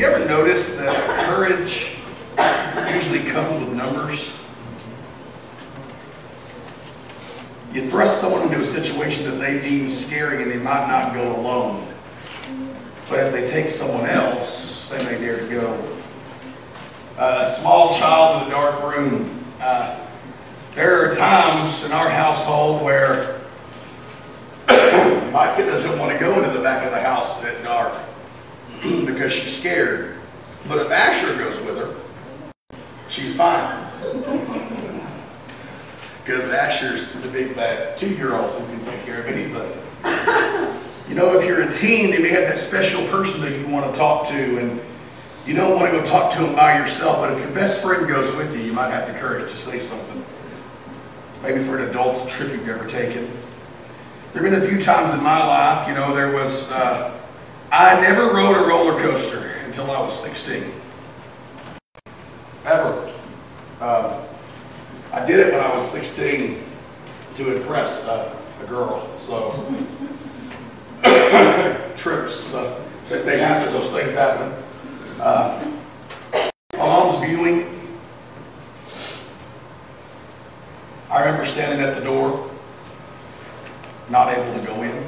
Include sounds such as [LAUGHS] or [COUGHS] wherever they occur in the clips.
You ever notice that courage usually comes with numbers? You thrust someone into a situation that they deem scary and they might not go alone. But if they take someone else, they may dare to go. Uh, a small child in a dark room. Uh, there are times in our household where my [COUGHS] Micah doesn't want to go into the back of the house at dark [CLEARS THROAT] because she's scared. But if Asher goes with her, she's fine. [LAUGHS] Because Asher's the big bad two-year-old who can take care of anything. [LAUGHS] You know, if you're a teen, you may have that special person that you want to talk to, and you don't want to go talk to them by yourself, but if your best friend goes with you, you might have the courage to say something. Maybe for an adult trip you've ever taken. There have been a few times in my life, you know, there was, uh, I never rode a roller coaster until I was 16. Ever. Uh, I did it when I was 16 to impress uh, a girl. So [COUGHS] trips, uh, they happen, those things happen. Uh, I viewing, I remember standing at the door, not able to go in.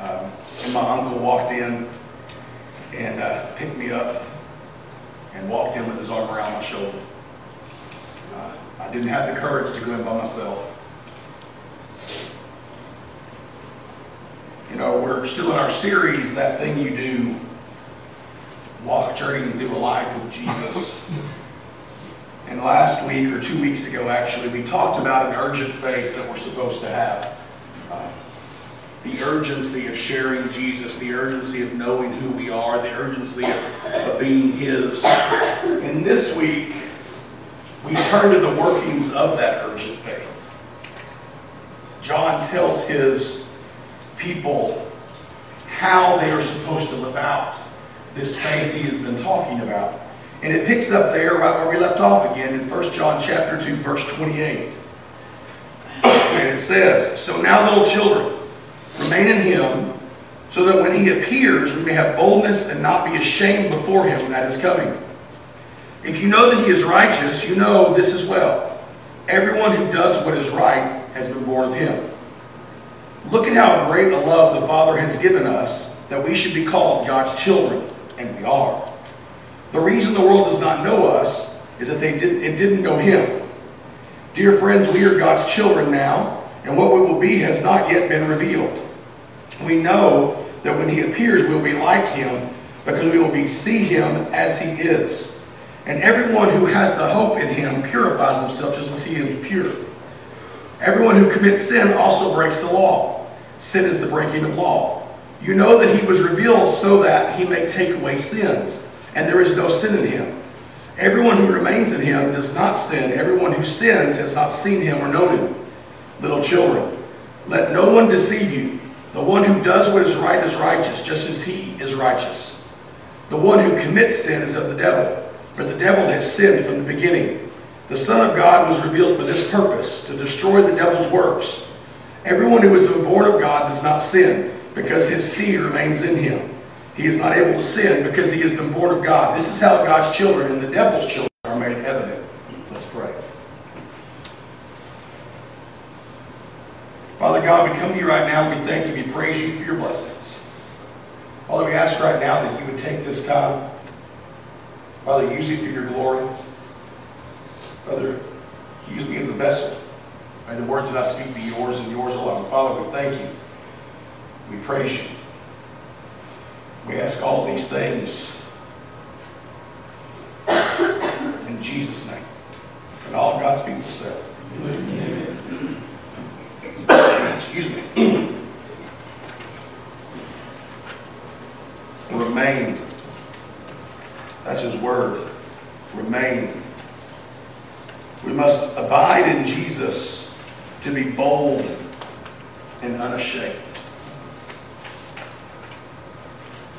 Um, and my uncle walked in and uh, picked me up and walked in with his arm around my shoulder. Uh, I didn't have the courage to go in by myself. You know, we're still in our series, That Thing You Do, walk journeying through a life with Jesus. And last week, or two weeks ago actually, we talked about an urgent faith that we're supposed to have. The urgency of sharing Jesus, the urgency of knowing who we are, the urgency of, of being His. And this week, we turn to the workings of that urgent faith. John tells his people how they are supposed to live out this faith he has been talking about. And it picks up there right where we left off again in 1 John chapter 2, verse 28. And it says, So now, little children, remain in him, so that when he appears, we may have boldness and not be ashamed before him that is coming. If you know that he is righteous, you know this as well. Everyone who does what is right has been born of him. Look at how great a love the Father has given us that we should be called God's children, and we are. The reason the world does not know us is that they didn't, it didn't know him. Dear friends, we are God's children now, and what we will be has not yet been revealed. We know that when he appears, we'll be like him because we will be see him as he is. And everyone who has the hope in him purifies himself just as he is pure. Everyone who commits sin also breaks the law. Sin is the breaking of law. You know that he was revealed so that he may take away sins, and there is no sin in him. Everyone who remains in him does not sin. Everyone who sins has not seen him or known him. Little children, let no one deceive you. The one who does what is right is righteous, just as he is righteous. The one who commits sin is of the devil, for the devil has sinned from the beginning. The Son of God was revealed for this purpose, to destroy the devil's works. Everyone who is born of God does not sin, because his seed remains in him. He is not able to sin because he has been born of God. This is how God's children and the devil's children are made evident. Let's pray. Father God, we come to you right now. We thank you. We praise you for your blessings. Father, we ask right now that you would take this time. Father, use it for your glory. Father, use me as a vessel. May the words that I speak be yours and yours alone. Father, we thank you. We praise you. We ask all these things in Jesus' name. And all God's people said. Excuse me. [CLEARS THROAT] Remain. That's his word. Remain. We must abide in Jesus to be bold and unashamed.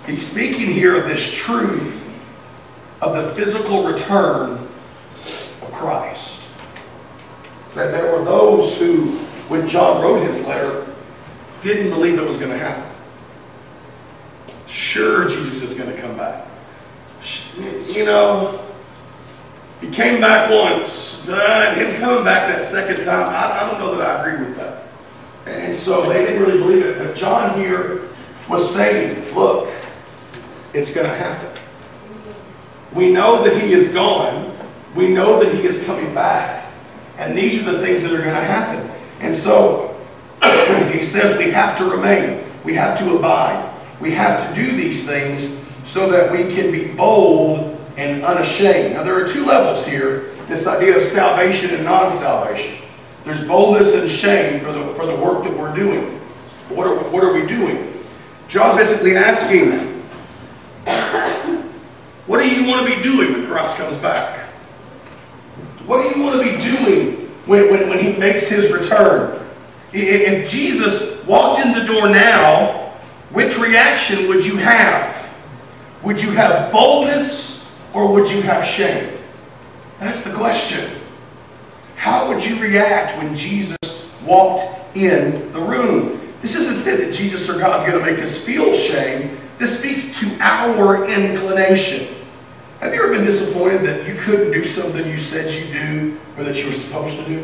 He's speaking here of this truth of the physical return of Christ. That there were those who, when John wrote his letter, didn't believe it was going to happen. Sure, Jesus is going to come back. You know, he came back once, but him coming back that second time, I, I don't know that I agree with that. And so they didn't really believe it. But John here was saying, look, it's going to happen. We know that he is gone. We know that he is coming back. And these are the things that are going to happen. And so [CLEARS THROAT] he says we have to remain. We have to abide. We have to do these things so that we can be bold and unashamed. Now, there are two levels here this idea of salvation and non salvation. There's boldness and shame for the, for the work that we're doing. What are, what are we doing? John's basically asking, them, [COUGHS] what do you want to be doing when Christ comes back? What do you want to be doing when, when, when he makes his return? If Jesus walked in the door now, which reaction would you have? Would you have boldness or would you have shame? That's the question. How would you react when Jesus walked in the room? This isn't said that Jesus or God's going to make us feel shame. This speaks to our inclination. Have you ever been disappointed that you couldn't do something you said you do or that you were supposed to do?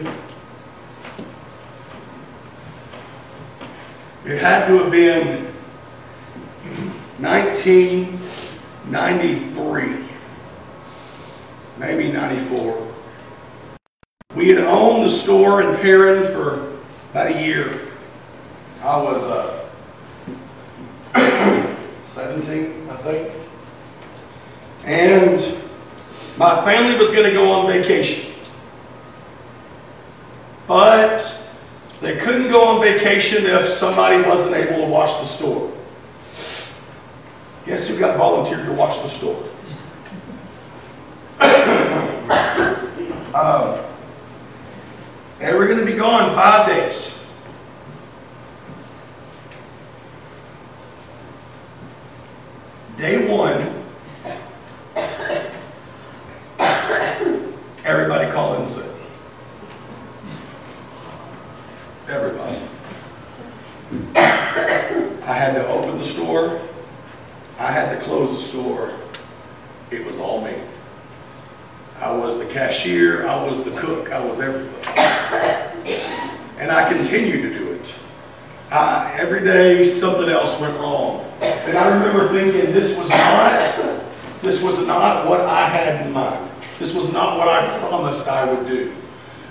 It had to have been 1993, maybe 94. We had owned the store in Perrin for about a year. I was uh, [COUGHS] 17, I think. And my family was going to go on vacation. But they couldn't go on vacation if somebody wasn't able to watch the store. Guess who got volunteered to watch the store? um, they were going to be gone five days. Day one, everybody called in sick. Everybody. I had to open the store. I had to close the store. It was all me. I was the cashier, I was the cook, I was everything. And I continue to do it. I, every day something else went wrong. And I remember thinking this was not, this was not what I had in mind. This was not what I promised I would do.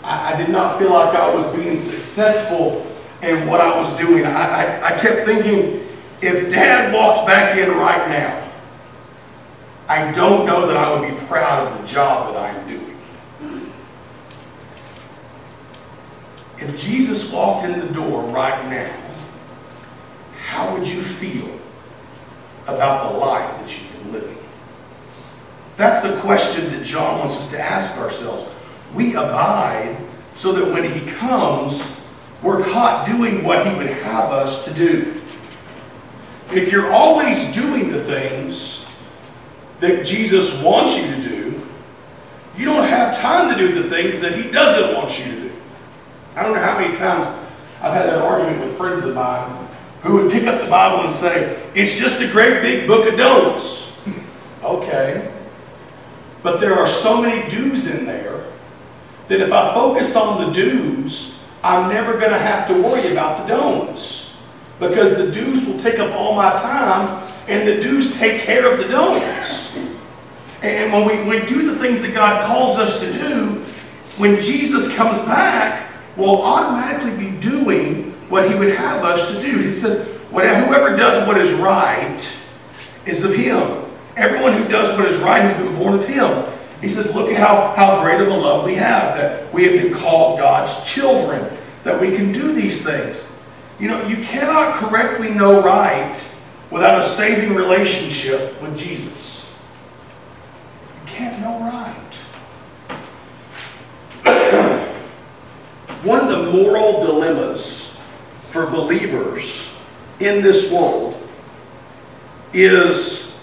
I, I did not feel like I was being successful in what I was doing. I, I, I kept thinking, if dad walked back in right now, I don't know that I would be proud of the job that I'm doing. If Jesus walked in the door right now, how would you feel about the life that you've been living? That's the question that John wants us to ask ourselves. We abide so that when he comes, we're caught doing what he would have us to do. If you're always doing the things that Jesus wants you to do, you don't have time to do the things that he doesn't want you to do. I don't know how many times I've had that argument with friends of mine who would pick up the Bible and say, it's just a great big book of don'ts. okay. But there are so many do's in there that if I focus on the do's, I'm never going to have to worry about the don'ts. Because the do's will take up all my time and the do's take care of the don'ts. And when we, we do the things that God calls us to do, when Jesus comes back, we'll automatically be doing what he would have us to do. He says, whoever does what is right is of him. Everyone who does what is right has been born of him. He says, look at how, how great of a love we have, that we have been called God's children, that we can do these things. You know, you cannot correctly know right without a saving relationship with Jesus. You can't know right. One of the moral dilemmas for believers in this world is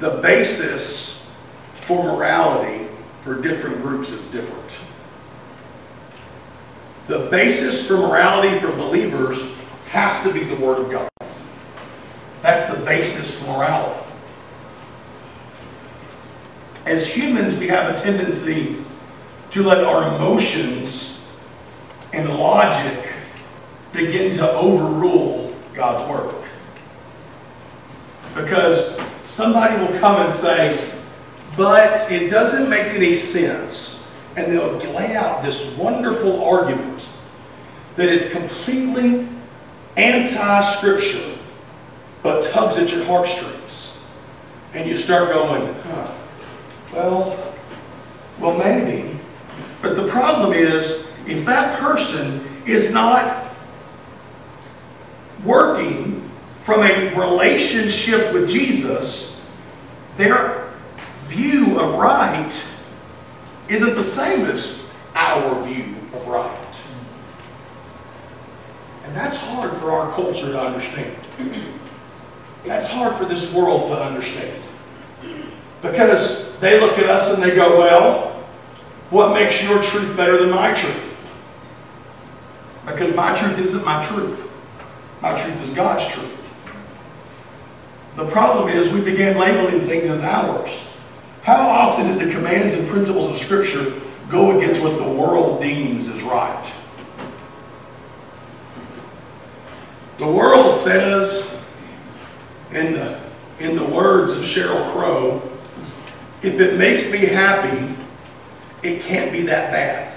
the basis for morality for different groups is different. The basis for morality for believers has to be the Word of God. That's the basis for morality. As humans, we have a tendency to let our emotions and logic begin to overrule God's Word. Because somebody will come and say, but it doesn't make any sense. And they'll lay out this wonderful argument that is completely anti-scripture, but tugs at your heartstrings. And you start going, huh, well, well, maybe. But the problem is, if that person is not working from a relationship with Jesus, their view of right isn't the same as our view of right. And that's hard for our culture to understand. That's hard for this world to understand. Because they look at us and they go, well, what makes your truth better than my truth? Because my truth isn't my truth. My truth is God's truth. The problem is we began labeling things as ours. How often did the commands and principles of Scripture go against what the world deems as right? The world says, in the, in the words of Sheryl Crow, if it makes me happy, it can't be that bad.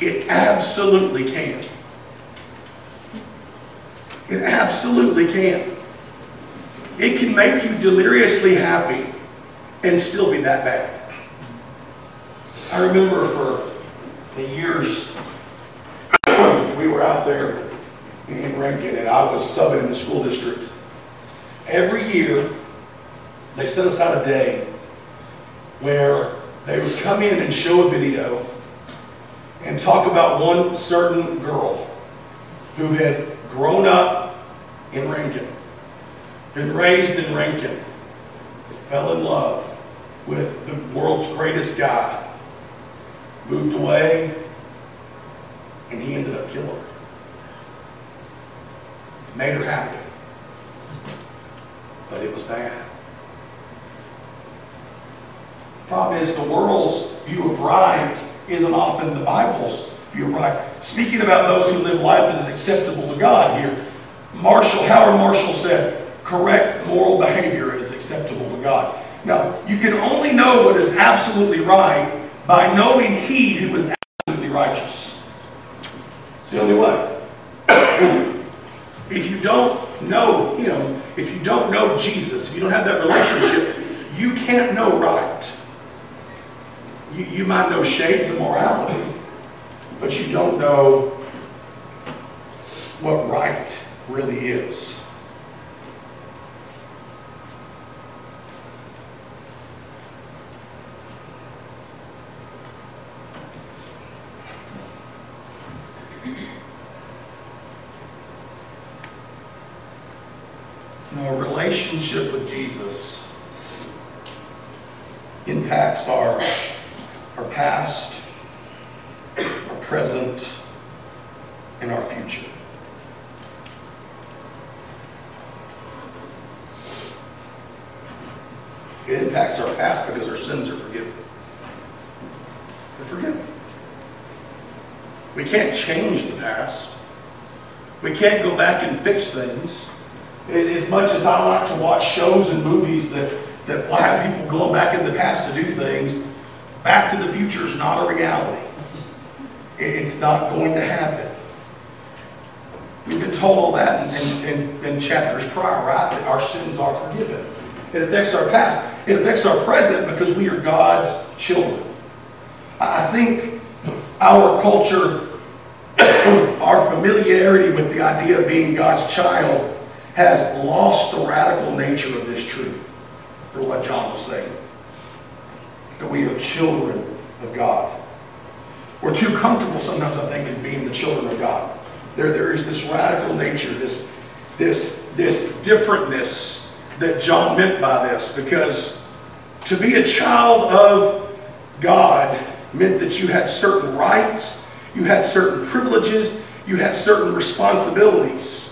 It absolutely can. It absolutely can. It can make you deliriously happy and still be that bad. I remember for the years [CLEARS THROAT] we were out there in Rankin and I was subbing in the school district. Every year, they set aside a day where they would come in and show a video and talk about one certain girl who had grown up in Rankin, been raised in Rankin, fell in love with the world's greatest guy, moved away, and he ended up killing her. Made her happy. But it was bad. Problem is, the world's view of right isn't often the Bible's view of right. Speaking about those who live life that is acceptable to God here, Marshall, Howard Marshall said, correct moral behavior is acceptable to God. Now, you can only know what is absolutely right by knowing He who is absolutely righteous. It's the only way. [CLEARS THROAT] if you don't know Him, if you don't know Jesus, if you don't have that relationship, you can't know right. You, you might know shades of morality, but you don't know what right really is. A relationship with Jesus impacts our, our past, our present, and our future. It impacts our past because our sins are forgiven. They're forgiven. We can't change the past. We can't go back and fix things. As much as I like to watch shows and movies that, that have people going back in the past to do things, Back to the Future is not a reality. It's not going to happen. We've been told all that in, in, in chapters prior, right? That our sins are forgiven. It affects our past. It affects our present because we are God's children. I think our culture, [COUGHS] our familiarity with the idea of being God's child has lost the radical nature of this truth for what John was saying. That we are children of God. We're too comfortable sometimes, I think, as being the children of God. There, there is this radical nature, this, this, this differentness that John meant by this because to be a child of God meant that you had certain rights, you had certain privileges, you had certain responsibilities.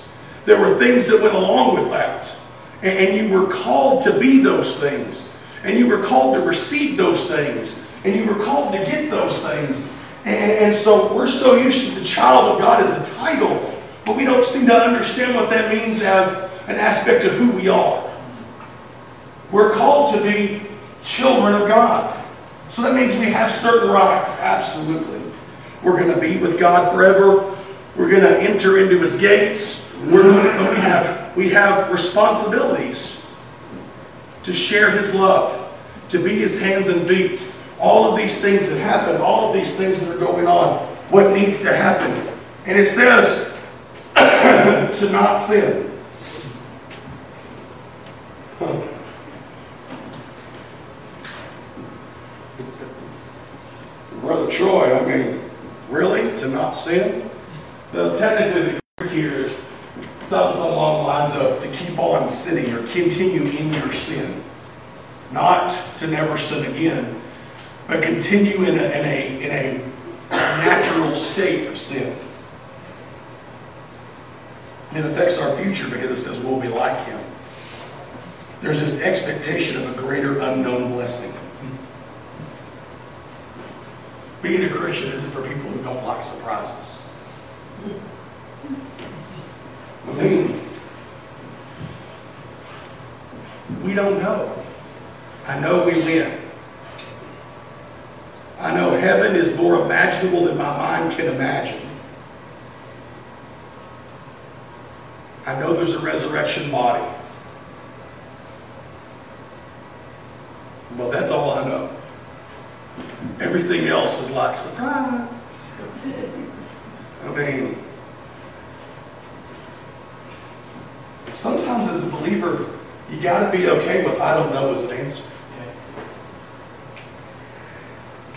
There were things that went along with that. And, you were called to be those things. And you were called to receive those things. And you were called to get those things. And so we're so used to the child of God as a title, but we don't seem to understand what that means as an aspect of who we are. We're called to be children of God. So that means we have certain rights, absolutely. We're going to be with God forever. We're going to enter into his gates. We're going to, we have we have responsibilities to share his love, to be his hands and feet. All of these things that happen, all of these things that are going on, what needs to happen. And it says [COUGHS] to not sin. Brother Troy, I mean, really? To not sin? Well, technically, the Greek here is something along the lines of to keep on sinning or continue in your sin. Not to never sin again, but continue in a, in a, in a natural state of sin. It affects our future because it says we'll be like him. There's this expectation of a greater unknown blessing. Being a Christian isn't for people who don't like surprises. Hmm. I mean, we don't know. I know we win. I know heaven is more imaginable than my mind can imagine. I know there's a resurrection body. Well, that's all I know. Everything else is like surprise. I mean, sometimes as a believer, you got to be okay with I don't know as an answer.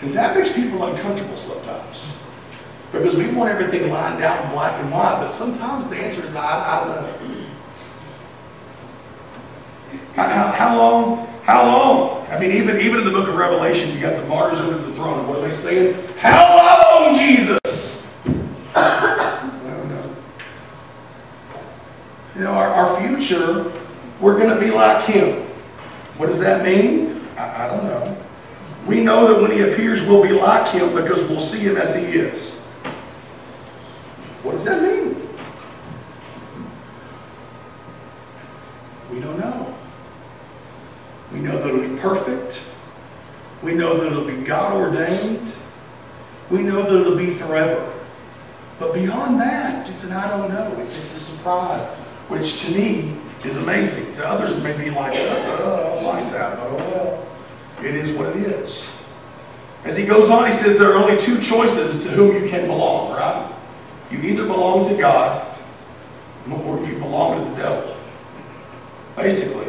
And that makes people uncomfortable sometimes. Because we want everything lined out in black and white, but sometimes the answer is I, I don't know. How, how, long? How long? I mean, even, even in the book of Revelation, you got the martyrs under the throne. What are they saying? How long, Jesus? [COUGHS] I don't know. You know, our, our future, we're going to be like him. What does that mean? I, I don't know. We know that when he appears, we'll be like him because we'll see him as he is. What does that mean? We don't know. We know that it'll be perfect. We know that it'll be God ordained. We know that it'll be forever. But beyond that, it's an I don't know. It's, it's a surprise, which to me is amazing. To others, it may be like, oh, I don't like that. But oh well, it is what it is. As he goes on, he says there are only two choices to whom you can belong, right? You either belong to God or you belong to the devil. Basically.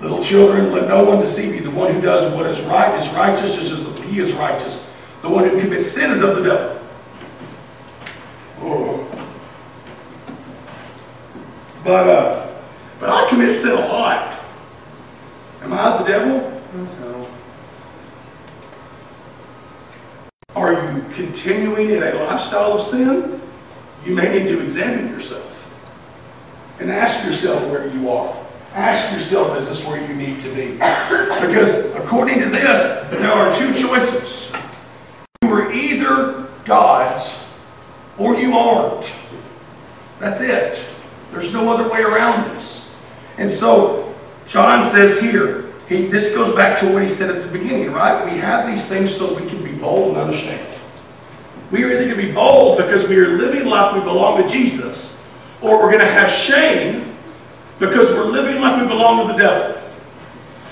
Little children, let no one deceive you. The one who does what is right is righteous just as he is righteous. The one who commits sin is of the devil. Oh. But, uh, but I commit sin a lot. Am I the devil? No. Are you continuing in a lifestyle of sin? You may need to examine yourself and ask yourself where you are. Ask yourself, is this where you need to be? Because according to this, there are two choices. You are either God's or you aren't. That's it. There's no other way around this. And so, John says here, he, this goes back to what he said at the beginning, right? We have these things so we can be bold and understand. We are either going to be bold because we are living like we belong to Jesus, or we're going to have shame because we're living like we belong to the devil.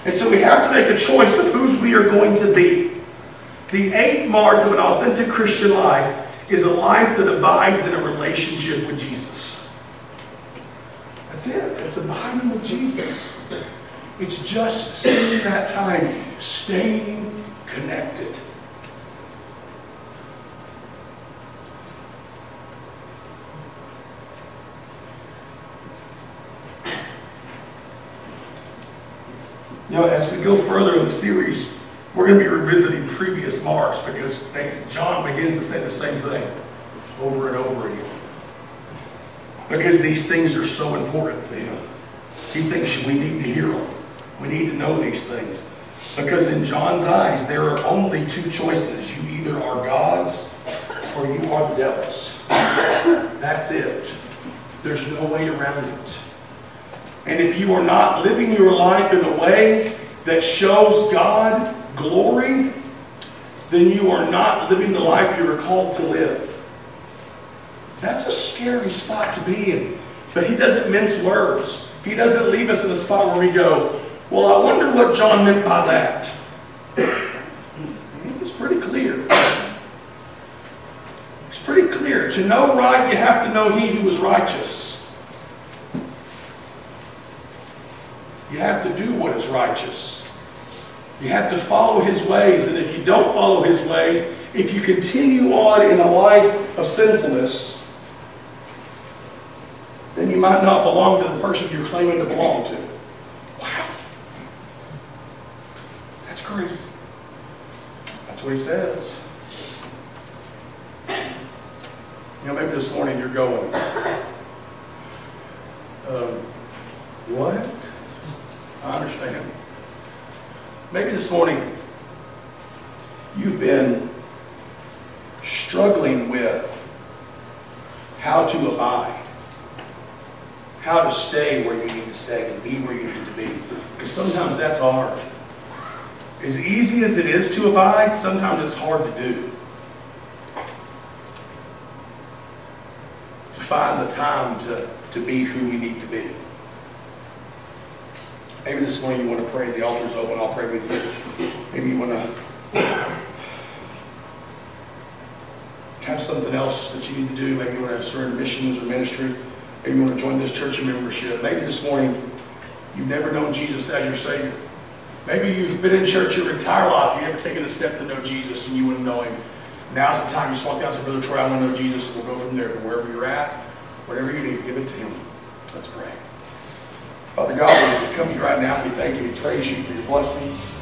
And so we have to make a choice of whose we are going to be. The eighth mark of an authentic Christian life is a life that abides in a relationship with Jesus. That's it. It's abiding with Jesus. It's just spending that time staying connected. You know, as we go further in the series, we're going to be revisiting previous marks because John begins to say the same thing over and over again. Because these things are so important to him. He thinks we need to hear them. We need to know these things. Because in John's eyes, there are only two choices. You either are God's or you are the devil's. That's it. There's no way around it. And if you are not living your life in a way that shows God glory, then you are not living the life you are called to live. That's a scary spot to be in. But he doesn't mince words. He doesn't leave us in a spot where we go, well, I wonder what John meant by that. It was pretty clear. It's pretty clear. To know right, you have to know he who was righteous. You have to do what is righteous. You have to follow his ways. And if you don't follow his ways, if you continue on in a life of sinfulness, then you might not belong to the person you're claiming to belong to. Wow. That's crazy. That's what he says. You know, maybe this morning you're going, um, what? I understand. Maybe this morning you've been struggling with how to abide, how to stay where you need to stay and be where you need to be. Because sometimes that's hard. As easy as it is to abide, sometimes it's hard to do. To find the time to, to be who we need to be. Maybe this morning you want to pray, the altar's open, I'll pray with you. Maybe you want to have something else that you need to do. Maybe you want to surrender missions or ministry. Maybe you want to join this church in membership. Maybe this morning you've never known Jesus as your Savior. Maybe you've been in church your entire life, you've never taken a step to know Jesus and you want to know Him. Now's the time you just walk down and say, Brother Troy, I want to know Jesus, and we'll go from there. But wherever you're at, whatever you need, give it to Him. Let's pray. Father God, we come to you right now. We thank you. We praise you for your blessings.